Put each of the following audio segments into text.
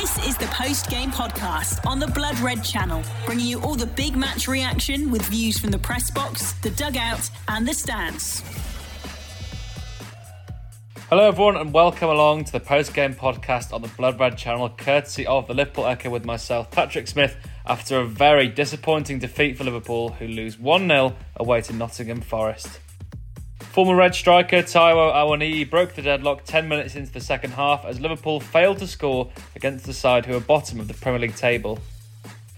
This is the post game podcast on the Blood Red channel, bringing you all the big match reaction with views from the press box, the dugout, and the stands. Hello, everyone, and welcome along to the post game podcast on the Blood Red channel, courtesy of the Liverpool Echo with myself, Patrick Smith, after a very disappointing defeat for Liverpool, who lose 1 0 away to Nottingham Forest. Former Red striker Taiwo Awoniyi broke the deadlock 10 minutes into the second half as Liverpool failed to score against the side who are bottom of the Premier League table.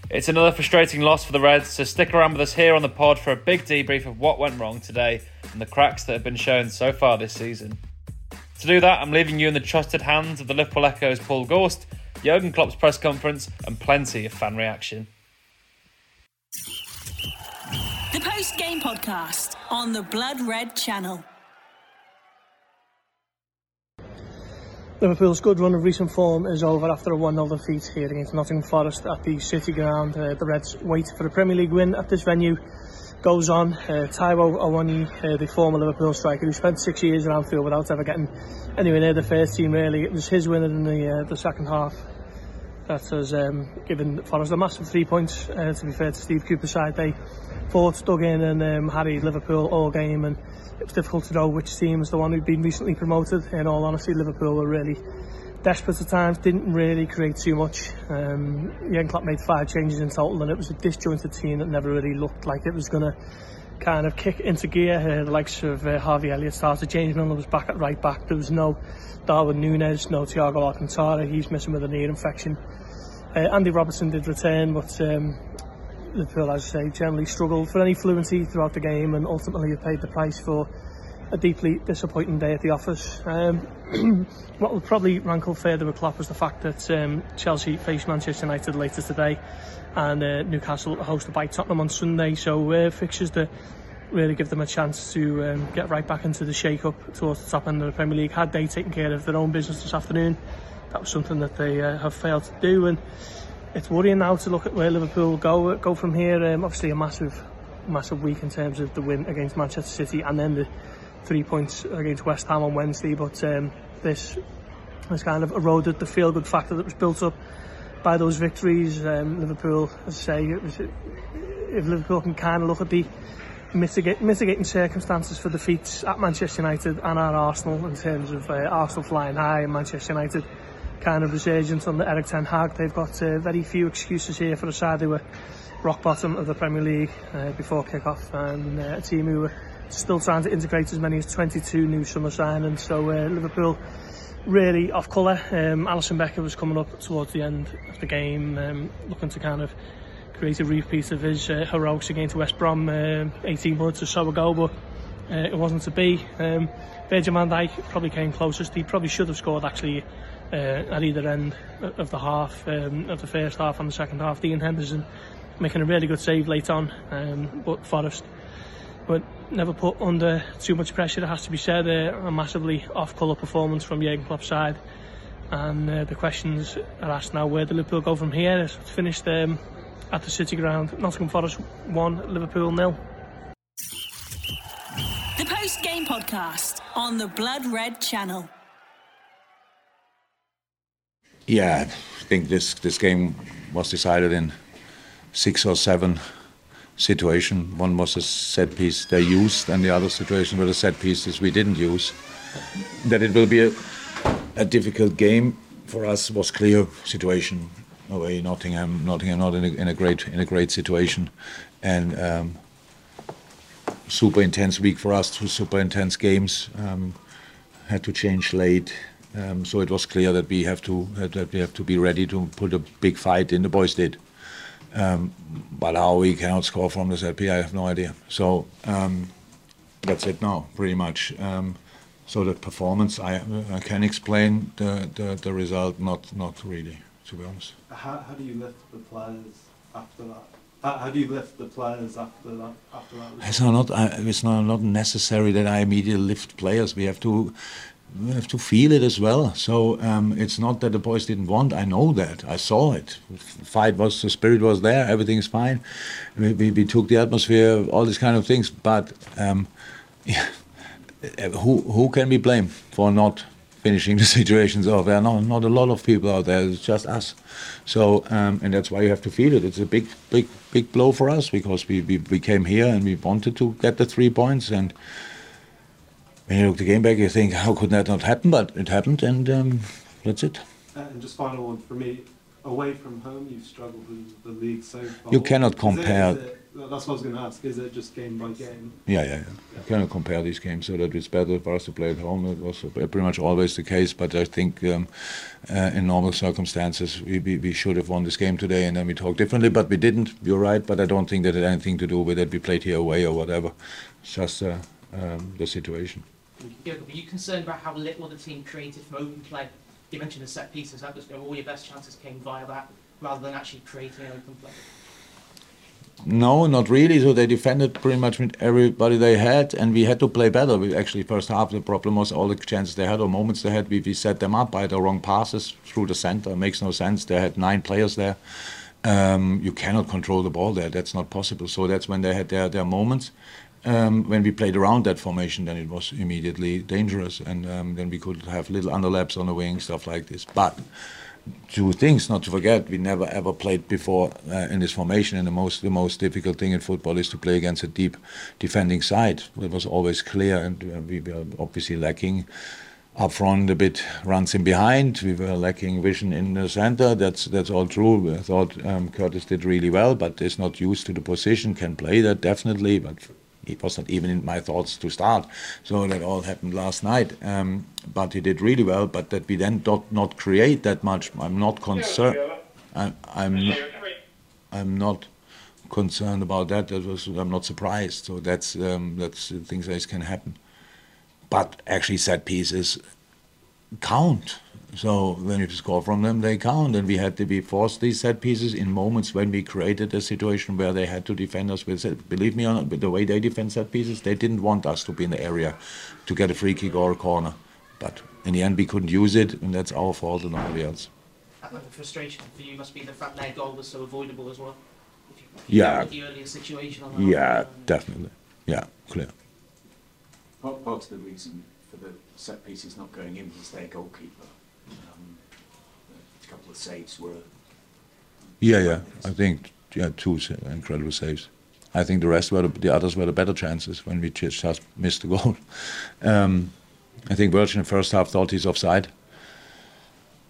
It's another frustrating loss for the Reds, so stick around with us here on the pod for a big debrief of what went wrong today and the cracks that have been shown so far this season. To do that, I'm leaving you in the trusted hands of the Liverpool Echo's Paul Gorst, Jurgen Klopp's press conference, and plenty of fan reaction. The post game podcast on the Blood Red channel. Liverpool's good run of recent form is over after a 1 0 defeat here against Nottingham Forest at the City Ground. Uh, the Reds wait for a Premier League win at this venue goes on. Uh, Taiwo uh, the former Liverpool striker, who spent six years at Anfield without ever getting anywhere near the first team. Really, it was his winner in the uh, the second half that has um, given Forest a massive three points. Uh, to be fair to Steve Cooper's side, they fought, dug in, and um, Liverpool all game, and it was difficult to know which team was the one who'd been recently promoted. In all honesty, Liverpool were really desperate at times, didn't really create too much. Um, Jurgen Klopp made five changes in total, and it was a disjointed team that never really looked like it was going to kind of kick into gear here. The likes of uh, Harvey Elliott started. James Milner was back at right back. There was no Darwin Nunes, no Thiago Alcantara. He's missing with an ear infection. Uh, Andy Robertson did return, but um, Liverpool, as I say, generally struggled for any fluency throughout the game and ultimately have paid the price for a deeply disappointing day at the office. Um, what will probably rankle further with Klopp was the fact that um, Chelsea faced Manchester United later today and uh, Newcastle host the bite Tottenham on Sunday. So uh, fixtures that really give them a chance to um, get right back into the shake-up towards the top end of the Premier League. Had they taken care of their own business this afternoon, that was something that they uh, have failed to do. And it's worrying now to look at where Liverpool go go from here. Um, obviously a massive massive week in terms of the win against Manchester City and then the three points against West Ham on Wednesday. But um, this has kind of eroded the feel-good factor that was built up by those victories, um, Liverpool, as I say, if Liverpool can kind of look at the mitigate, mitigating circumstances for defeats at Manchester United and at Arsenal in terms of uh, Arsenal flying high and Manchester United kind of resurgence under Eric Ten Hag. They've got uh, very few excuses here for a side who were rock bottom of the Premier League uh, before kick-off and uh, a team who were still trying to integrate as many as 22 new summer signings. So uh, Liverpool really off colour. Um, Alison Becker was coming up towards the end of the game, um, looking to kind of create a repeat of his uh, heroics against West Brom um, 18 months or so ago, but uh, it wasn't to be. Um, Virgil van Dijk probably came closest. He probably should have scored actually uh, at either end of the half, um, of the first half and the second half. Dean Henderson making a really good save late on, um, but Forrest but never put under too much pressure. It has to be said, uh, a massively off-colour performance from Jurgen Klopp's side. And uh, the questions are asked now: Where do Liverpool go from here? It's finished um, at the City Ground. Nottingham Forest one, Liverpool nil. The post-game podcast on the Blood Red channel. Yeah, I think this this game was decided in six or seven situation. One was a set piece they used, and the other situation were the set pieces we didn't use. That it will be a, a difficult game for us was clear situation away Nottingham. Nottingham not in a, in a great in a great situation, and um, super intense week for us. Two super intense games. Um, had to change late. Um, so it was clear that we have to that we have to be ready to put a big fight in. The boys did, um, but how we cannot score from this LP, I have no idea. So um, that's it now, pretty much. Um, so the performance, I, I can explain the, the, the, result, not not really, to be honest. How, how do you lift the players after that? How, how do you lift the players after that? After that it's not, it's not, not necessary that I immediately lift players. We have to we have to feel it as well. So um, it's not that the boys didn't want. I know that. I saw it. Fight was the spirit was there. Everything's fine. We, we, we took the atmosphere, all these kind of things. But um, who who can we blame for not finishing the situations off. There are not, not a lot of people out there. It's just us. So, um, and that's why you have to feel it. It's a big, big, big blow for us because we, we, we came here and we wanted to get the three points. And when you look the game back, you think, how could that not happen? But it happened, and um, that's it. And just final one for me. Away from home, you've struggled with the league so far. You cannot compare- is it- that's what I was going to ask. Is it just game by game? Yeah, yeah, yeah. You cannot compare these games, so that it's better for us to play at home. It was pretty much always the case, but I think um, uh, in normal circumstances we, we, we should have won this game today, and then we talk differently. But we didn't. You're right, but I don't think that had anything to do with it. We played here away or whatever. It's just uh, um, the situation. Jürgen, were you concerned about how little the team created from open play? You mentioned the set pieces. That was all your best chances came via that, rather than actually creating an open play. No, not really. So they defended pretty much with everybody they had, and we had to play better. We actually first half the problem was all the chances they had or moments they had. We, we set them up by the wrong passes through the center. It makes no sense. They had nine players there. Um, you cannot control the ball there. That's not possible. So that's when they had their their moments. Um, when we played around that formation, then it was immediately dangerous, and um, then we could have little underlaps on the wing, stuff like this. But two things not to forget: we never ever played before uh, in this formation, and the most the most difficult thing in football is to play against a deep defending side. It was always clear, and uh, we were obviously lacking up front a bit runs in behind. We were lacking vision in the center. That's that's all true. I thought um, Curtis did really well, but is not used to the position. Can play that definitely, but it was not even in my thoughts to start. So that all happened last night. Um, but he did really well. But that we then did not create that much. I'm not concerned. I'm I'm not, I'm not concerned about that. That was I'm not surprised. So that's um, that's things that can happen. But actually, set pieces count. So when you score from them, they count. And we had to be forced these set pieces in moments when we created a situation where they had to defend us with set. Believe me, on the way they defend set pieces, they didn't want us to be in the area to get a free kick or a corner. But in the end, we couldn't use it, and that's our fault and nobody else. That like the frustration for you must be the fact their goal was so avoidable as well. If you, if Yeah. dealt with the earlier situation on that. Yeah, um, definitely. Yeah, clear. Part, part of the reason for the set pieces not going in was their goalkeeper. Couple of saves were. Yeah, yeah. I think yeah, two incredible saves. I think the rest were the, the others were the better chances when we just, just missed the goal. Um, I think Virgil in the first half thought he's offside,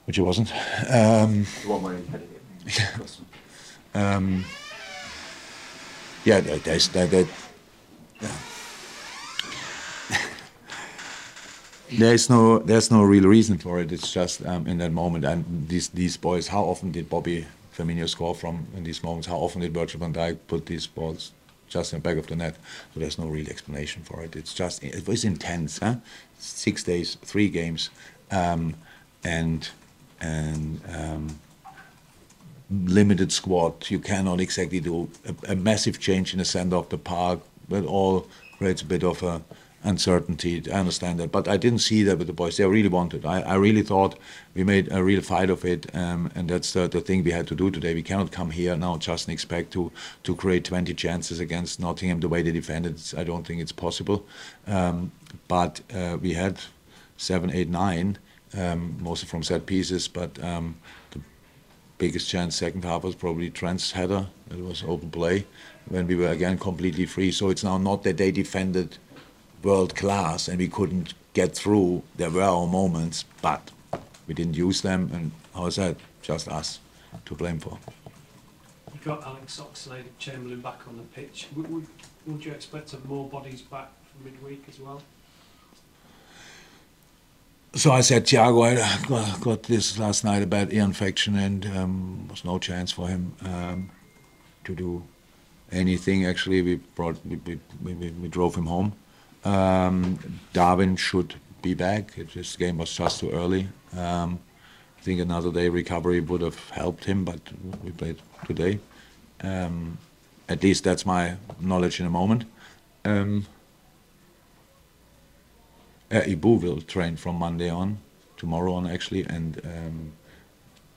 which he wasn't. Um, one where he headed it. across. um, yeah, there- there's that. that yeah. There's no, there's no real reason for it. It's just um, in that moment, and these these boys. How often did Bobby Firmino score from in these moments? How often did Virgil van Dijk put these balls just in the back of the net? So there's no real explanation for it. It's just it was intense, huh? Six days, three games, um, and and. Um, limited squad. You cannot exactly do a, a massive change in the center of the park. That all creates a bit of a uncertainty. I understand that, but I didn't see that with the boys. They really wanted. I, I really thought we made a real fight of it, um, and that's the, the thing we had to do today. We cannot come here now just and expect to to create 20 chances against Nottingham the way they defended. I don't think it's possible. Um, but uh, we had seven, eight, nine, um, mostly from set pieces, but. Um, the biggest chance second half was probably Trent's header. It was open play when we were again completely free. So it's now not that they defended world class and we couldn't get through. There were our moments, but we didn't use them. And how is that? Just us to blame for. You've got Alex Oxlade-Chamberlain back on the pitch. Would, would, would you expect to have more bodies back for midweek as well? So I said, Thiago I got, got this last night about ear infection and um, was no chance for him um, to do anything. Actually, we brought we, we, we, we drove him home. Um, Darwin should be back. This game was just too early. Um, I think another day recovery would have helped him, but we played today. Um, at least that's my knowledge in a moment. Um, uh, Ibou will train from Monday on, tomorrow on actually, and um,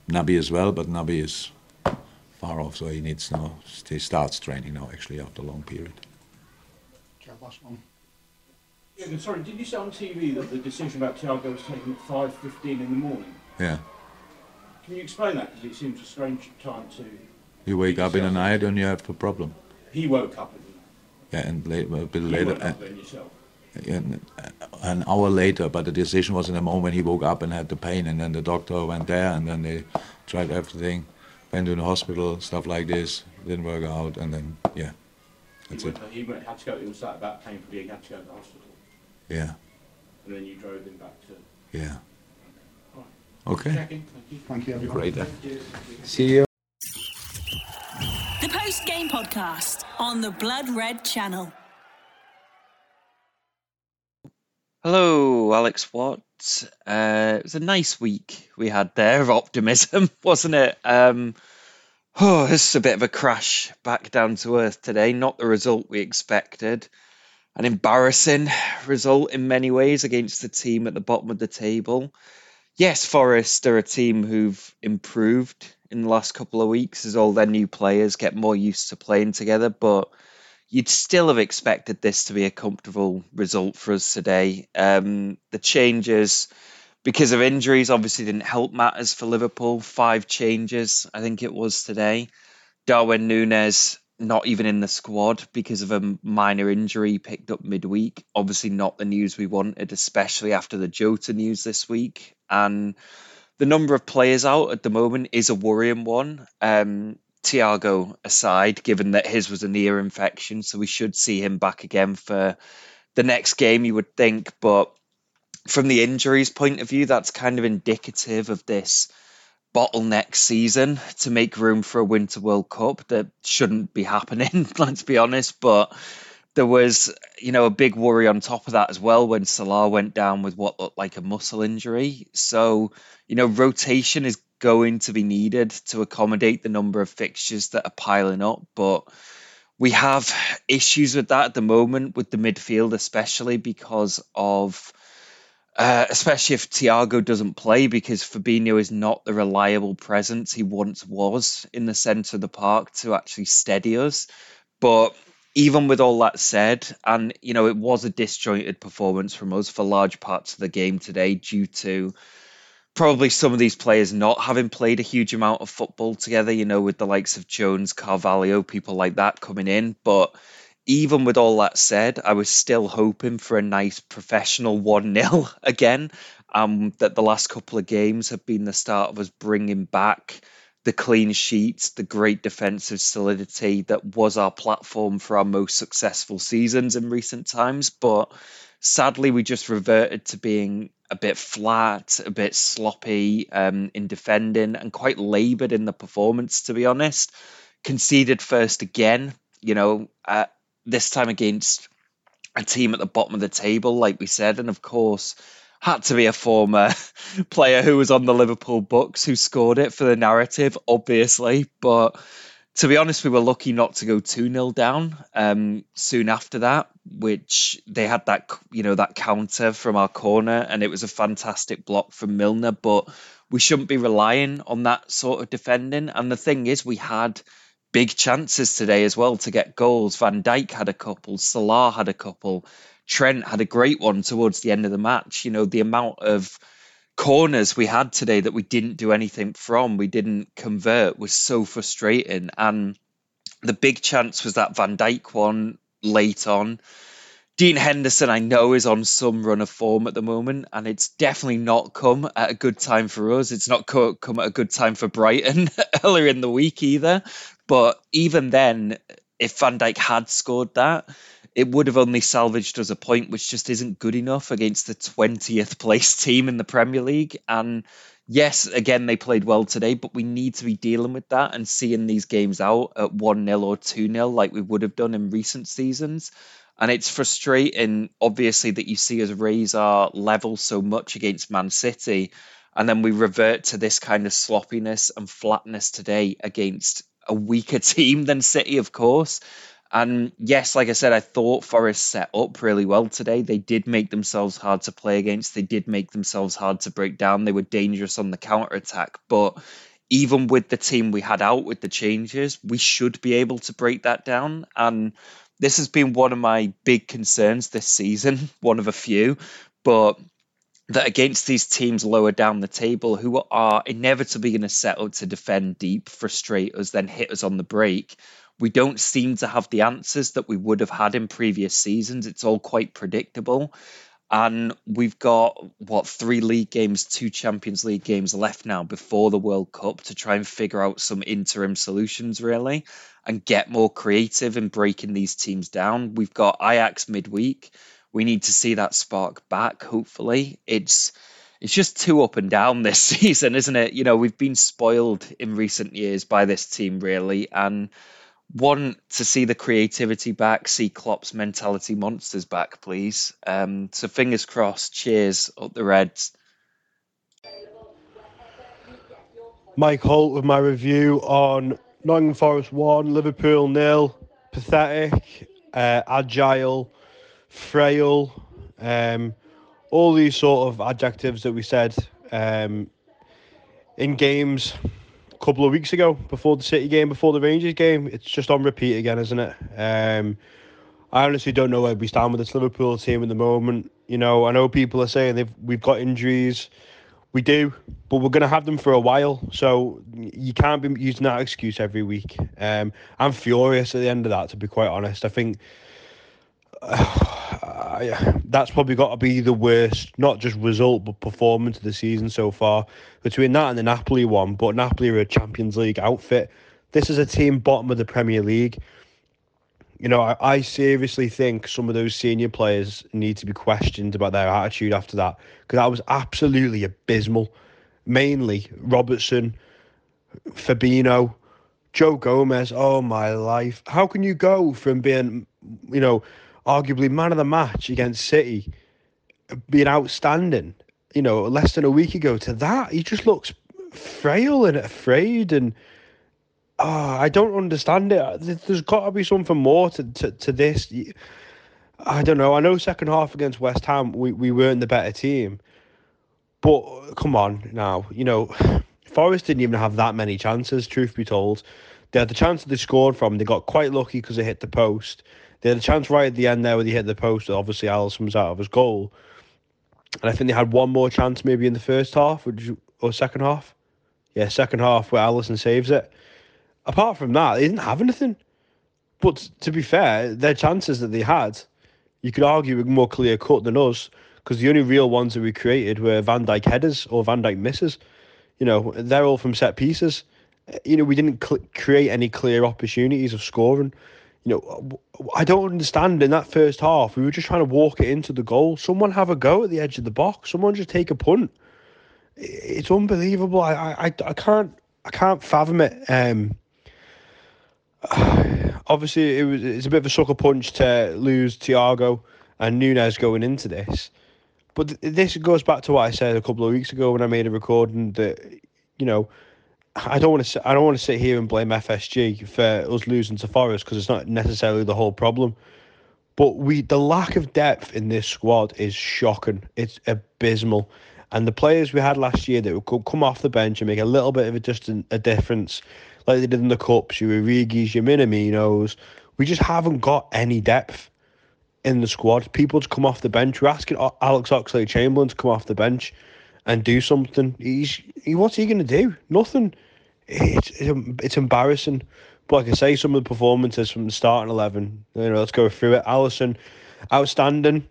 Naby as well. But Naby is far off, so he needs now. He starts training now actually after a long period. Yeah, sorry, did you say on TV that the decision about Thiago was taken at 5.15 in the morning? Yeah. Can you explain that? Because it seems a strange time to... You wake up in the night and you have a problem. He woke up in the night. Yeah, and late, a bit You later, woke up uh, then yourself. and uh, an hour later, but the decision was in the moment he woke up and had the pain, and then the doctor went there, and then they tried everything, went to the hospital, stuff like this, didn't work out, and then yeah, that's he it. He went, had to go, it was that about painfully, he had to go to the hospital. Yeah, And then you drove him back to... yeah. Okay. Thank you. Thank you, everyone. Great. then. Thank you. See you. The post game podcast on the Blood Red channel. Hello, Alex Watt. Uh, it was a nice week we had there of optimism, wasn't it? Um, oh, this is a bit of a crash back down to earth today. Not the result we expected. An embarrassing result in many ways against the team at the bottom of the table. Yes, Forest are a team who've improved in the last couple of weeks as all their new players get more used to playing together, but you'd still have expected this to be a comfortable result for us today. Um, the changes, because of injuries, obviously didn't help matters for Liverpool. Five changes, I think it was today. Darwin Nunez not even in the squad because of a minor injury picked up midweek. Obviously, not the news we wanted, especially after the Jota news this week. And the number of players out at the moment is a worrying one. Um, Thiago aside, given that his was an ear infection, so we should see him back again for the next game, you would think. But from the injuries point of view, that's kind of indicative of this bottleneck season to make room for a Winter World Cup that shouldn't be happening, let's be honest. But there was, you know, a big worry on top of that as well when Salah went down with what looked like a muscle injury. So, you know, rotation is going to be needed to accommodate the number of fixtures that are piling up. But we have issues with that at the moment with the midfield, especially because of uh, especially if Thiago doesn't play, because Fabinho is not the reliable presence he once was in the centre of the park to actually steady us. But even with all that said, and you know, it was a disjointed performance from us for large parts of the game today due to probably some of these players not having played a huge amount of football together, you know, with the likes of Jones, Carvalho, people like that coming in. But even with all that said, I was still hoping for a nice professional 1 0 again. Um, that the last couple of games have been the start of us bringing back the clean sheets, the great defensive solidity that was our platform for our most successful seasons in recent times. But sadly, we just reverted to being a bit flat, a bit sloppy um, in defending, and quite laboured in the performance, to be honest. Conceded first again, you know, uh, this time against a team at the bottom of the table, like we said, and of course had to be a former player who was on the Liverpool books who scored it for the narrative, obviously. But to be honest, we were lucky not to go 2 0 down um, soon after that, which they had that, you know, that counter from our corner, and it was a fantastic block from Milner. But we shouldn't be relying on that sort of defending. And the thing is, we had big chances today as well to get goals. Van Dijk had a couple, Salah had a couple, Trent had a great one towards the end of the match. You know, the amount of corners we had today that we didn't do anything from, we didn't convert was so frustrating. And the big chance was that Van Dijk one late on. Dean Henderson, I know, is on some run of form at the moment, and it's definitely not come at a good time for us. It's not co- come at a good time for Brighton earlier in the week either. But even then, if Van Dijk had scored that, it would have only salvaged us a point, which just isn't good enough against the 20th place team in the Premier League. And yes, again, they played well today, but we need to be dealing with that and seeing these games out at 1 0 or 2 0 like we would have done in recent seasons. And it's frustrating, obviously, that you see us raise our level so much against Man City, and then we revert to this kind of sloppiness and flatness today against a weaker team than City, of course. And yes, like I said, I thought Forest set up really well today. They did make themselves hard to play against. They did make themselves hard to break down. They were dangerous on the counter attack. But even with the team we had out with the changes, we should be able to break that down. And this has been one of my big concerns this season, one of a few, but that against these teams lower down the table who are inevitably going to set to defend deep, frustrate us, then hit us on the break, we don't seem to have the answers that we would have had in previous seasons. It's all quite predictable. And we've got, what, three league games, two Champions League games left now before the World Cup to try and figure out some interim solutions, really, and get more creative in breaking these teams down. We've got Ajax midweek. We need to see that spark back, hopefully. It's it's just too up and down this season, isn't it? You know, we've been spoiled in recent years by this team, really, and want to see the creativity back, see Klopp's mentality monsters back, please. Um, so fingers crossed. Cheers up the Reds. Mike Holt with my review on Nottingham Forest 1, Liverpool nil. Pathetic, uh, agile, frail, um, all these sort of adjectives that we said um, in games a couple of weeks ago before the City game, before the Rangers game. It's just on repeat again, isn't it? Um, I honestly don't know where we stand with this Liverpool team at the moment. You know, I know people are saying they've we've got injuries. We do, but we're going to have them for a while. So you can't be using that excuse every week. Um, I'm furious at the end of that, to be quite honest. I think uh, that's probably got to be the worst, not just result, but performance of the season so far. Between that and the Napoli one, but Napoli are a Champions League outfit. This is a team bottom of the Premier League. You know, I, I seriously think some of those senior players need to be questioned about their attitude after that because that was absolutely abysmal. Mainly Robertson, Fabinho, Joe Gomez. Oh my life! How can you go from being, you know, arguably man of the match against City, being outstanding, you know, less than a week ago to that. He just looks frail and afraid and oh, I don't understand it. There's got to be something more to, to, to this. I don't know. I know second half against West Ham, we, we weren't the better team. But come on now, you know, Forest didn't even have that many chances, truth be told. They had the chance that they scored from, they got quite lucky because they hit the post. They had a chance right at the end there where he hit the post. Obviously, Alisson was out of his goal. And I think they had one more chance maybe in the first half or second half. Yeah, second half where Alisson saves it. Apart from that, they didn't have anything. But to be fair, their chances that they had, you could argue, were more clear cut than us because the only real ones that we created were Van Dijk headers or Van Dijk misses. You know, they're all from set pieces. You know, we didn't cl- create any clear opportunities of scoring you know, I don't understand in that first half. We were just trying to walk it into the goal. Someone have a go at the edge of the box. Someone just take a punt. It's unbelievable. I I, I can't I can't fathom it. Um, obviously, it was it's a bit of a sucker punch to lose Thiago and Nunez going into this. But this goes back to what I said a couple of weeks ago when I made a recording that, you know, I don't want to. I don't want to sit here and blame FSG for us losing to Forest because it's not necessarily the whole problem. But we, the lack of depth in this squad is shocking. It's abysmal, and the players we had last year that would come off the bench and make a little bit of a just a difference, like they did in the cups. Your Origis, your Minaminos. We just haven't got any depth in the squad. People to come off the bench. We're asking Alex Oxlade-Chamberlain to come off the bench and do something. He's he, what's he going to do? Nothing it's it's embarrassing. But like I say, some of the performances from the starting eleven, you know, let's go through it. Alisson, outstanding.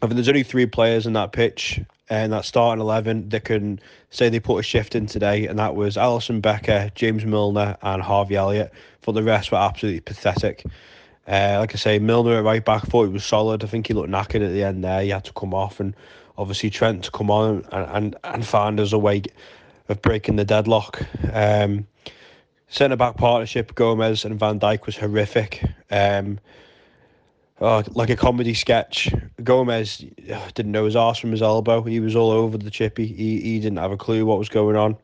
I think there's only three players in that pitch and that starting eleven that can say they put a shift in today, and that was Alisson Becker, James Milner, and Harvey Elliott. For the rest, were absolutely pathetic. Uh, like I say, Milner at right back, thought he was solid. I think he looked knackered at the end there. He had to come off, and obviously Trent to come on and and, and find us a way of breaking the deadlock. Um, Centre back partnership, Gomez and Van Dijk was horrific. Um, oh, like a comedy sketch. Gomez uh, didn't know his arse from his elbow. He was all over the chippy. He, he didn't have a clue what was going on.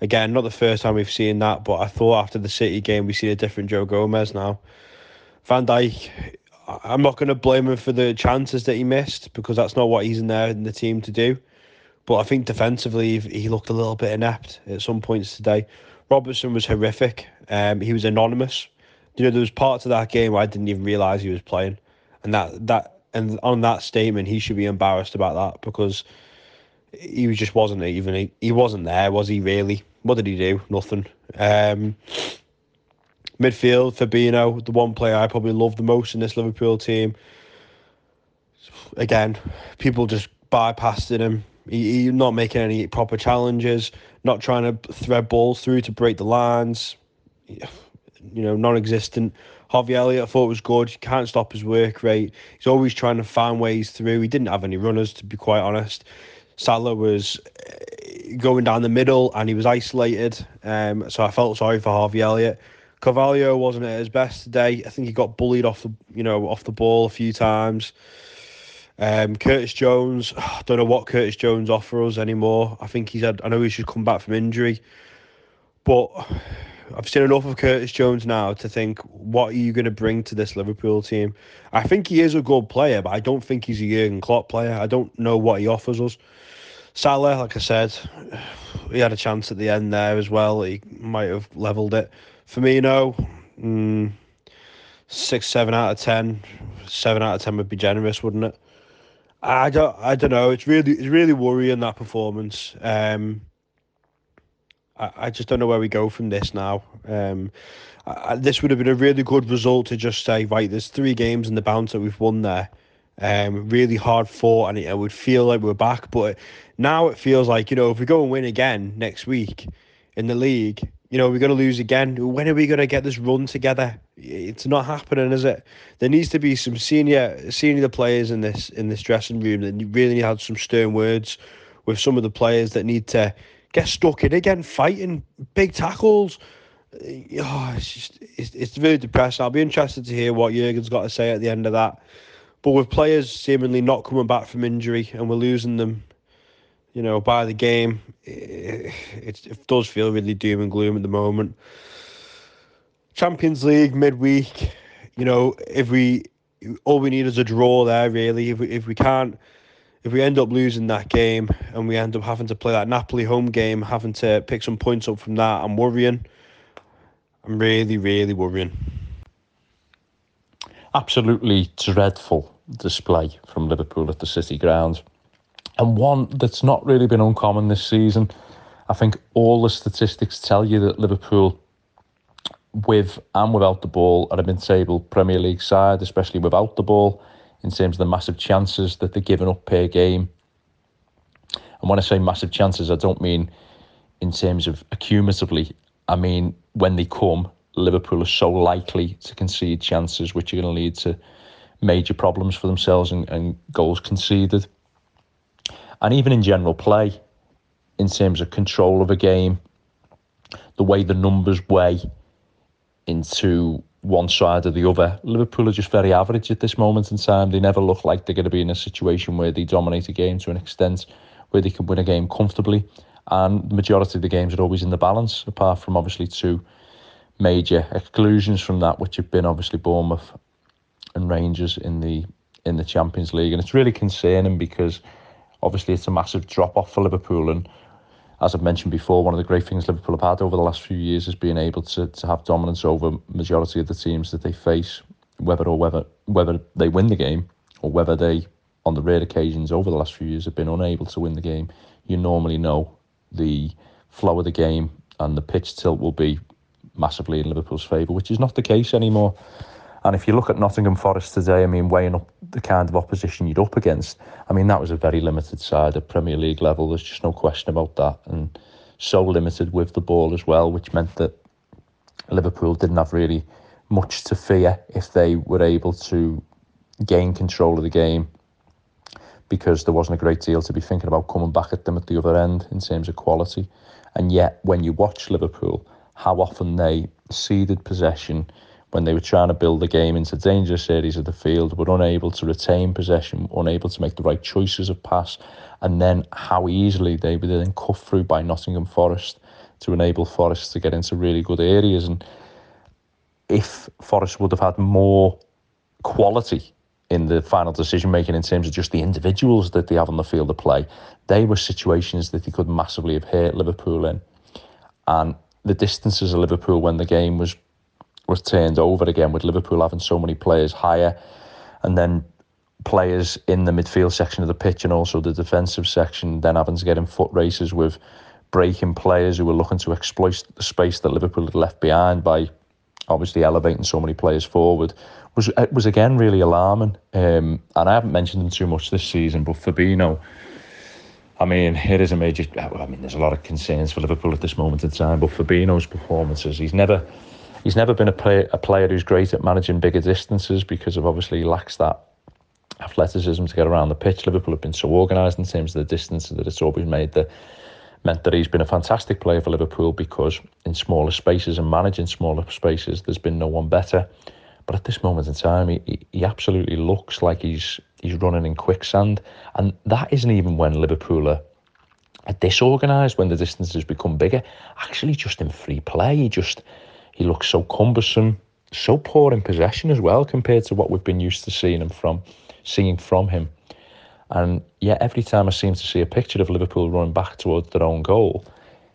Again, not the first time we've seen that, but I thought after the City game we see a different Joe Gomez now. Van Dijk, I'm not going to blame him for the chances that he missed because that's not what he's in there in the team to do. But I think defensively, he looked a little bit inept at some points today. Robertson was horrific. Um, he was anonymous You know, there was parts of that game where I didn't even realise he was playing, and that that and on that statement, he should be embarrassed about that because he just wasn't even he, he wasn't there, was he? Really? What did he do? Nothing. Um, midfield, Fabinho, the one player I probably love the most in this Liverpool team. Again, people just bypassed him. He, he not making any proper challenges, not trying to thread balls through to break the lines. You know, non-existent. Harvey Elliott I thought was good. He can't stop his work rate. He's always trying to find ways through. He didn't have any runners, to be quite honest. Salah was eh, going down the middle and he was isolated. Um, so I felt sorry for Harvey Elliott. Carvalho wasn't at his best today. I think he got bullied off the you know off the ball a few times. Um, Curtis Jones, I don't know what Curtis Jones offers us anymore. I think he's had. I know he should come back from injury, but I've seen enough of Curtis Jones now to think, what are you going to bring to this Liverpool team? I think he is a good player, but I don't think he's a Jurgen Klopp player. I don't know what he offers us. Salah, like I said, he had a chance at the end there as well. He might have levelled it. Firmino, mm, six, seven out of ten. Seven out of ten would be generous, wouldn't it? I don't, I don't know. It's really, it's really worrying that performance. Um, I, I just don't know where we go from this now. Um, I, this would have been a really good result to just say, right, there's three games in the bounce that we've won there. Um, really hard fought, and it, it would feel like we're back. But now it feels like you know, if we go and win again next week in the league, you know, we're going to lose again. When are we going to get this run together? It's not happening, is it? There needs to be some senior senior players in this in this dressing room that really have some stern words with some of the players that need to get stuck in again, fighting big tackles. Oh, it's just it's, it's really depressing. I'll be interested to hear what Jurgen's got to say at the end of that. But with players seemingly not coming back from injury and we're losing them you know, by the game, it, it, it does feel really doom and gloom at the moment. Champions League midweek, you know, if we all we need is a draw there, really. If we if we can't, if we end up losing that game and we end up having to play that Napoli home game, having to pick some points up from that, I'm worrying. I'm really, really worrying. Absolutely dreadful display from Liverpool at the City ground and one that's not really been uncommon this season. I think all the statistics tell you that Liverpool, with and without the ball, are a mid-table Premier League side, especially without the ball, in terms of the massive chances that they're giving up per game. And when I say massive chances, I don't mean in terms of accumulatively. I mean when they come, Liverpool are so likely to concede chances, which are going to lead to major problems for themselves and, and goals conceded and even in general play, in terms of control of a game, the way the numbers weigh into one side or the other. Liverpool are just very average at this moment in time. They never look like they're going to be in a situation where they dominate a game to an extent where they can win a game comfortably. And the majority of the games are always in the balance, apart from obviously two major exclusions from that, which have been obviously Bournemouth and Rangers in the in the Champions League. And it's really concerning because obviously it's a massive drop off for Liverpool. And as I've mentioned before, one of the great things Liverpool have had over the last few years is being able to, to have dominance over majority of the teams that they face, whether or whether whether they win the game or whether they, on the rare occasions over the last few years, have been unable to win the game. You normally know the flow of the game and the pitch tilt will be massively in Liverpool's favour, which is not the case anymore. And if you look at Nottingham Forest today, I mean, weighing up the kind of opposition you'd up against, I mean, that was a very limited side at Premier League level. There's just no question about that. And so limited with the ball as well, which meant that Liverpool didn't have really much to fear if they were able to gain control of the game because there wasn't a great deal to be thinking about coming back at them at the other end in terms of quality. And yet, when you watch Liverpool, how often they ceded possession when they were trying to build the game into dangerous areas of the field, were unable to retain possession, unable to make the right choices of pass, and then how easily they were then cut through by Nottingham Forest to enable Forest to get into really good areas. And if Forest would have had more quality in the final decision making in terms of just the individuals that they have on the field of play, they were situations that they could massively have hurt Liverpool in. And the distances of Liverpool when the game was was turned over again with Liverpool having so many players higher, and then players in the midfield section of the pitch and also the defensive section then having to get in foot races with breaking players who were looking to exploit the space that Liverpool had left behind by obviously elevating so many players forward was it was again really alarming. Um, and I haven't mentioned him too much this season, but Fabinho. I mean, it is a major. I mean, there's a lot of concerns for Liverpool at this moment in time, but Fabinho's performances, he's never, he's never been a player, a player who's great at managing bigger distances because of obviously he lacks that athleticism to get around the pitch. Liverpool have been so organised in terms of the distance that it's always made the meant that he's been a fantastic player for Liverpool because in smaller spaces and managing smaller spaces, there's been no one better. But at this moment in time, he, he absolutely looks like he's he's running in quicksand, and that isn't even when Liverpool are, are disorganised when the distances become bigger. Actually, just in free play, he just he looks so cumbersome, so poor in possession as well compared to what we've been used to seeing him from, seeing from him. And yet, every time I seem to see a picture of Liverpool running back towards their own goal,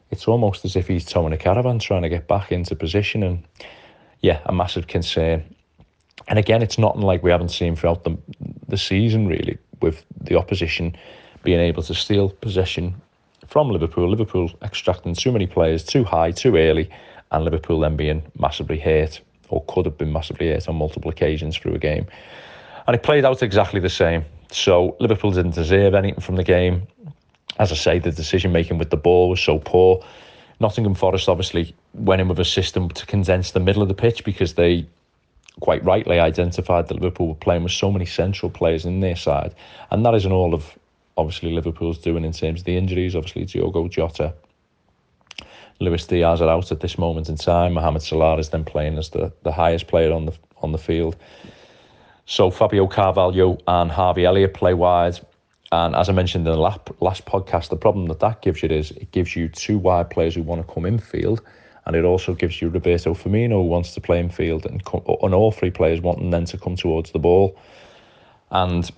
it's almost as if he's towing a caravan trying to get back into position. And yeah, a massive concern. And again, it's not like we haven't seen throughout the, the season, really, with the opposition being able to steal possession from Liverpool. Liverpool extracting too many players too high, too early, and Liverpool then being massively hurt, or could have been massively hurt on multiple occasions through a game. And it played out exactly the same. So Liverpool didn't deserve anything from the game. As I say, the decision making with the ball was so poor. Nottingham Forest obviously went in with a system to condense the middle of the pitch because they quite rightly identified that Liverpool were playing with so many central players in their side. And that isn't all of obviously Liverpool's doing in terms of the injuries. Obviously, Diogo Jota, Luis Diaz are out at this moment in time. Mohamed Salah is then playing as the, the highest player on the on the field. So Fabio Carvalho and Harvey Elliott play wide. And as I mentioned in the last, podcast, the problem that that gives you is it gives you two wide players who want to come in field, and it also gives you Roberto Firmino who wants to play in field, and, and all three players wanting then to come towards the ball. And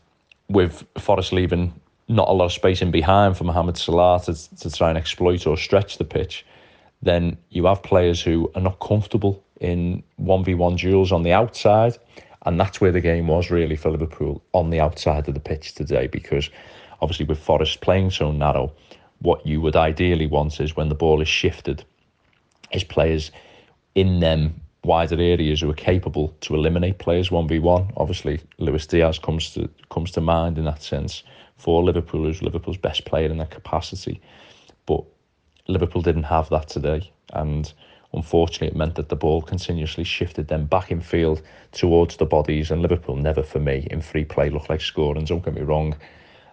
with Forest leaving not a lot of space in behind for Mohamed Salah to, to try and exploit or stretch the pitch, then you have players who are not comfortable in 1v1 duels on the outside and that's where the game was really for Liverpool on the outside of the pitch today because obviously with Forest playing so narrow, what you would ideally want is when the ball is shifted, is players in them wider areas who are capable to eliminate players 1v1. Obviously, Luis Diaz comes to comes to mind in that sense for Liverpool, who's Liverpool's best player in that capacity. But Liverpool didn't have that today. And Unfortunately, it meant that the ball continuously shifted them back in field towards the bodies, and Liverpool never, for me, in free play looked like scoring. Don't get me wrong,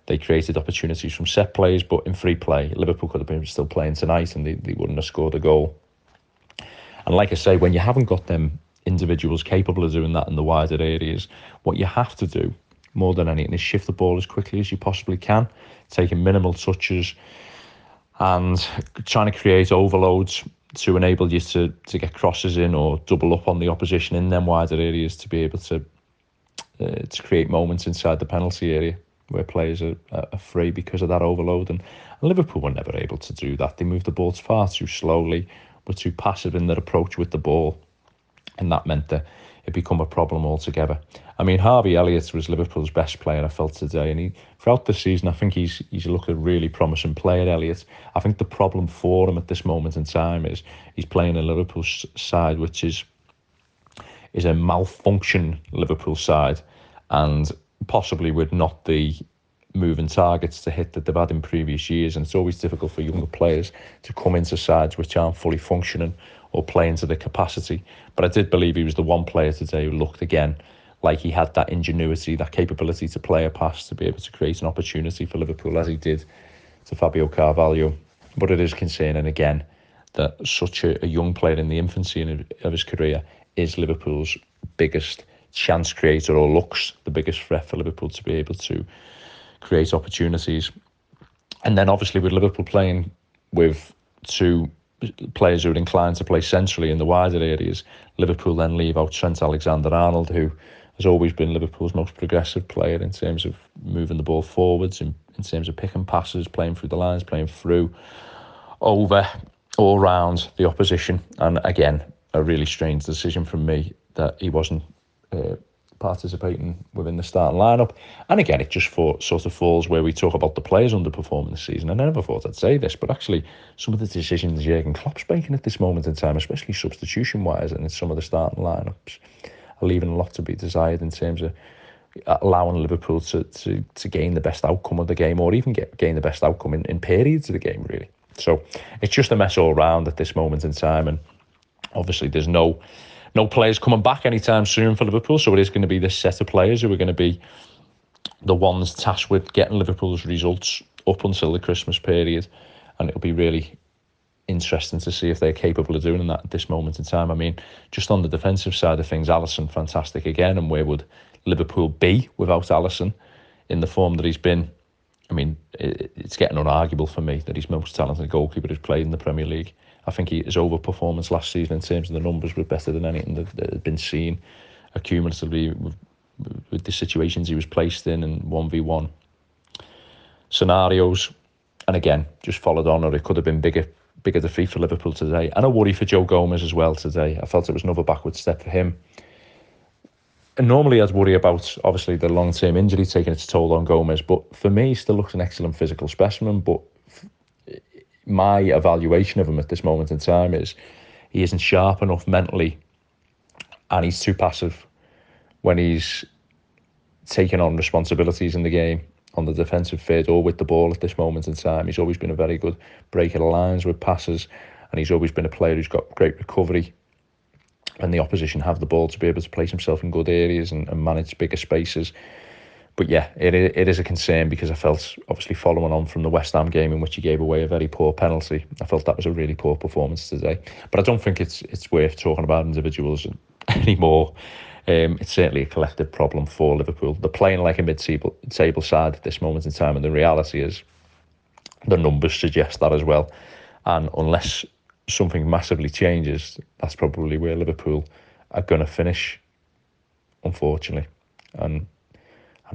they created opportunities from set plays, but in free play, Liverpool could have been still playing tonight and they, they wouldn't have scored a goal. And like I say, when you haven't got them individuals capable of doing that in the wider areas, what you have to do more than anything is shift the ball as quickly as you possibly can, taking minimal touches and trying to create overloads to enable you to to get crosses in or double up on the opposition in them wider areas to be able to uh, to create moments inside the penalty area where players are, are free because of that overload. And, and Liverpool were never able to do that. They moved the ball far too slowly, were too passive in their approach with the ball, and that meant that it become a problem altogether. I mean, Harvey Elliott was Liverpool's best player, I felt today, and he throughout the season, I think he's he's looked a really promising player, Elliott. I think the problem for him at this moment in time is he's playing a Liverpool side which is is a malfunction Liverpool side, and possibly with not the moving targets to hit that they've had in previous years. And it's always difficult for younger players to come into sides which aren't fully functioning or playing to the capacity. But I did believe he was the one player today who looked again like he had that ingenuity, that capability to play a pass to be able to create an opportunity for Liverpool as he did to Fabio Carvalho. But it is concerning again that such a, a young player in the infancy of his career is Liverpool's biggest chance creator or looks the biggest threat for Liverpool to be able to create opportunities. And then obviously with Liverpool playing with two players who are inclined to play centrally in the wider areas, Liverpool then leave out Trent Alexander-Arnold, who has always been Liverpool's most progressive player in terms of moving the ball forwards, in, in terms of picking passes, playing through the lines, playing through, over, all round the opposition. And again, a really strange decision from me that he wasn't uh, participating within the starting lineup. And again, it just for, sort of falls where we talk about the players underperforming this season. I never thought I'd say this, but actually, some of the decisions Jurgen Klopp's making at this moment in time, especially substitution wise, and in some of the starting lineups, are leaving a lot to be desired in terms of allowing Liverpool to, to, to gain the best outcome of the game or even get gain the best outcome in, in periods of the game, really. So it's just a mess all round at this moment in time. And obviously, there's no no players coming back anytime soon for Liverpool. So it is going to be this set of players who are going to be the ones tasked with getting Liverpool's results up until the Christmas period. And it'll be really interesting to see if they're capable of doing that at this moment in time. I mean, just on the defensive side of things, Alisson fantastic again. And where would Liverpool be without Alisson in the form that he's been? I mean, it's getting unarguable for me that he's most talented goalkeeper who's played in the Premier League. I think he, his overperformance last season in terms of the numbers was better than anything that, that had been seen accumulatively with, with the situations he was placed in and 1v1 scenarios. And again, just followed on, or it could have been bigger bigger defeat for Liverpool today. And a worry for Joe Gomez as well today. I felt it was another backward step for him. And normally I'd worry about obviously the long term injury taking its toll on Gomez, but for me, he still looks an excellent physical specimen. But my evaluation of him at this moment in time is he isn't sharp enough mentally and he's too passive when he's taking on responsibilities in the game on the defensive third or with the ball at this moment in time. He's always been a very good breaker of lines with passes and he's always been a player who's got great recovery when the opposition have the ball to be able to place himself in good areas and, and manage bigger spaces but yeah, it it is a concern because I felt obviously following on from the West Ham game in which he gave away a very poor penalty. I felt that was a really poor performance today. But I don't think it's it's worth talking about individuals anymore. Um, it's certainly a collective problem for Liverpool. They're playing like a mid-table table side at this moment in time, and the reality is the numbers suggest that as well. And unless something massively changes, that's probably where Liverpool are going to finish, unfortunately. And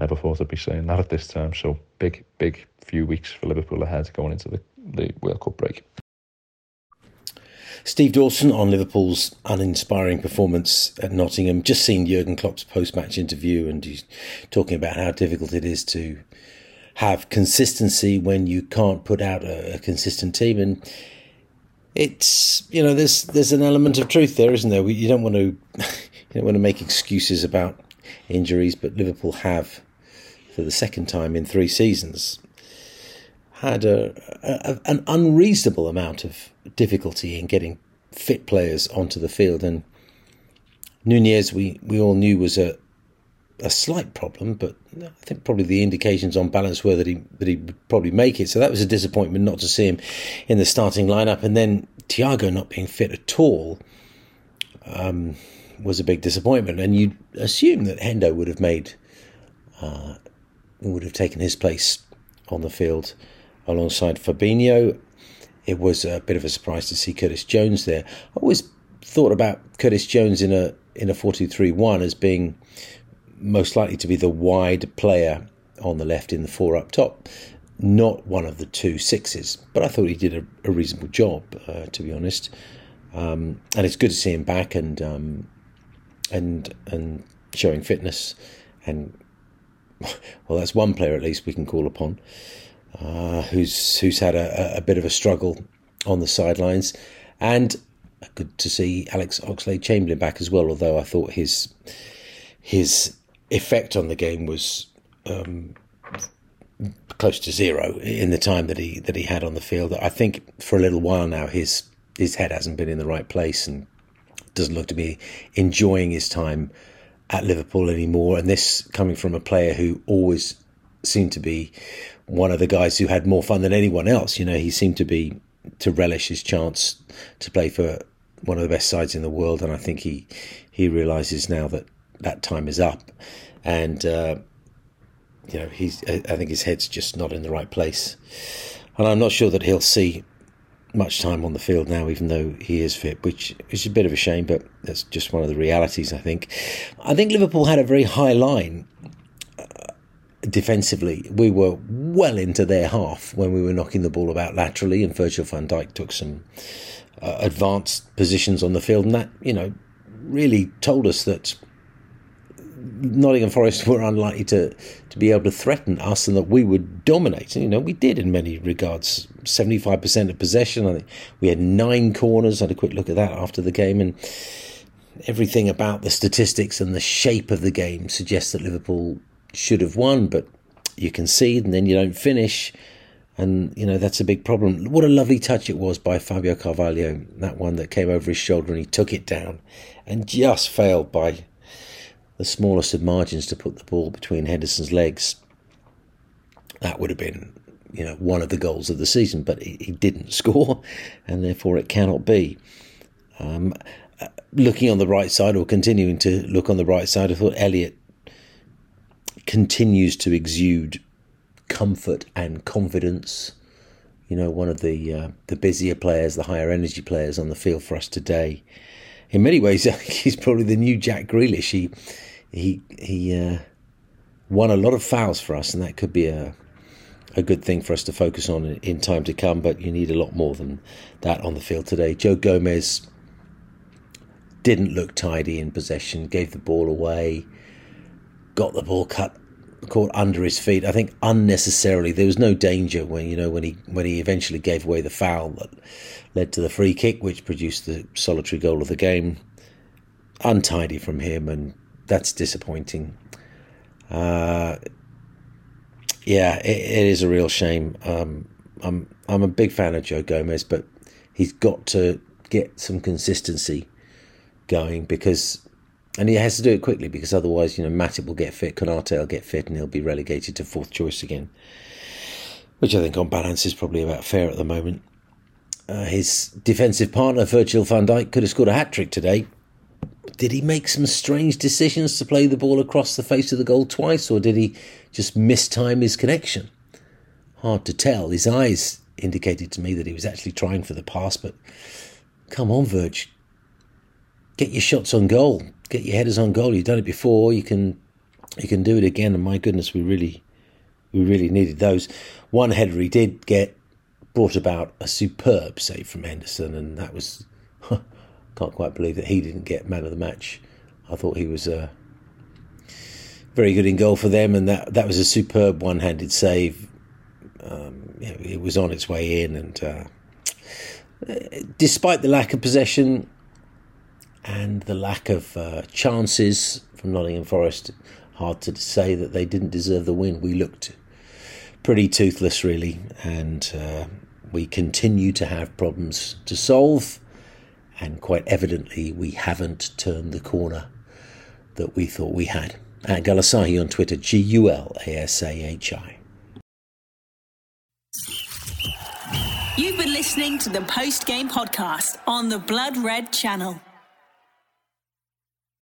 never thought I'd be saying that at this time. So big, big few weeks for Liverpool ahead going into the, the World Cup break. Steve Dawson on Liverpool's uninspiring performance at Nottingham. Just seen Jurgen Klopp's post-match interview, and he's talking about how difficult it is to have consistency when you can't put out a, a consistent team. And it's you know there's there's an element of truth there, isn't there? You don't want to you don't want to make excuses about injuries, but Liverpool have, for the second time in three seasons, had a, a, an unreasonable amount of difficulty in getting fit players onto the field. And Nunez, we, we all knew was a a slight problem, but I think probably the indications on balance were that he that he would probably make it. So that was a disappointment not to see him in the starting lineup, and then Thiago not being fit at all. Um, was a big disappointment. And you'd assume that Hendo would have made, uh, would have taken his place on the field alongside Fabinho. It was a bit of a surprise to see Curtis Jones there. I always thought about Curtis Jones in a in a four two three one as being most likely to be the wide player on the left in the four up top, not one of the two sixes. But I thought he did a, a reasonable job, uh, to be honest. Um, and it's good to see him back, and um, and and showing fitness, and well, that's one player at least we can call upon uh, who's who's had a, a, bit of a struggle on the sidelines, and good to see Alex Oxlade Chamberlain back as well. Although I thought his his effect on the game was um, close to zero in the time that he that he had on the field. I think for a little while now his his head hasn't been in the right place, and doesn't look to be enjoying his time at Liverpool anymore. And this coming from a player who always seemed to be one of the guys who had more fun than anyone else. You know, he seemed to be to relish his chance to play for one of the best sides in the world. And I think he he realizes now that that time is up. And uh, you know, he's I think his head's just not in the right place. And I'm not sure that he'll see much time on the field now, even though he is fit, which is a bit of a shame, but that's just one of the realities, I think. I think Liverpool had a very high line. Uh, defensively. We were well into their half when we were knocking the ball about laterally, and Virgil van Dijk took some uh, advanced positions on the field, and that you know really told us that Nottingham Forest were unlikely to, to be able to threaten us and that we would dominate. And, you know, we did in many regards. 75% of possession. I think we had nine corners. I had a quick look at that after the game. And everything about the statistics and the shape of the game suggests that Liverpool should have won, but you concede and then you don't finish. And, you know, that's a big problem. What a lovely touch it was by Fabio Carvalho, that one that came over his shoulder and he took it down and just failed by the smallest of margins to put the ball between Henderson's legs. That would have been, you know, one of the goals of the season, but he, he didn't score, and therefore it cannot be. Um, uh, looking on the right side, or continuing to look on the right side, I thought Elliot continues to exude comfort and confidence. You know, one of the uh, the busier players, the higher energy players on the field for us today. In many ways, he's probably the new Jack Grealish. He he he uh, won a lot of fouls for us, and that could be a a good thing for us to focus on in, in time to come. But you need a lot more than that on the field today. Joe Gomez didn't look tidy in possession, gave the ball away, got the ball cut caught under his feet. I think unnecessarily. There was no danger when you know when he when he eventually gave away the foul that led to the free kick, which produced the solitary goal of the game. Untidy from him, and that's disappointing. Uh, yeah, it, it is a real shame. Um, I'm I'm a big fan of Joe Gomez, but he's got to get some consistency going because, and he has to do it quickly because otherwise, you know, Matip will get fit, Konate will get fit, and he'll be relegated to fourth choice again, which I think on balance is probably about fair at the moment. Uh, his defensive partner Virgil van Dijk could have scored a hat trick today, did he make some strange decisions to play the ball across the face of the goal twice, or did he just mistime his connection? Hard to tell. His eyes indicated to me that he was actually trying for the pass, but come on, Verge. Get your shots on goal. Get your headers on goal. You've done it before. You can you can do it again. And my goodness, we really we really needed those. One header he did get brought about a superb save from Henderson, and that was can't quite believe that he didn't get man of the match. I thought he was uh, very good in goal for them, and that that was a superb one-handed save. Um, know, it was on its way in, and uh, despite the lack of possession and the lack of uh, chances from Nottingham Forest, hard to say that they didn't deserve the win. We looked pretty toothless, really, and uh, we continue to have problems to solve and quite evidently we haven't turned the corner that we thought we had. At Gulasahi on Twitter, G U L A S A H I. You've been listening to the post game podcast on the Blood Red channel.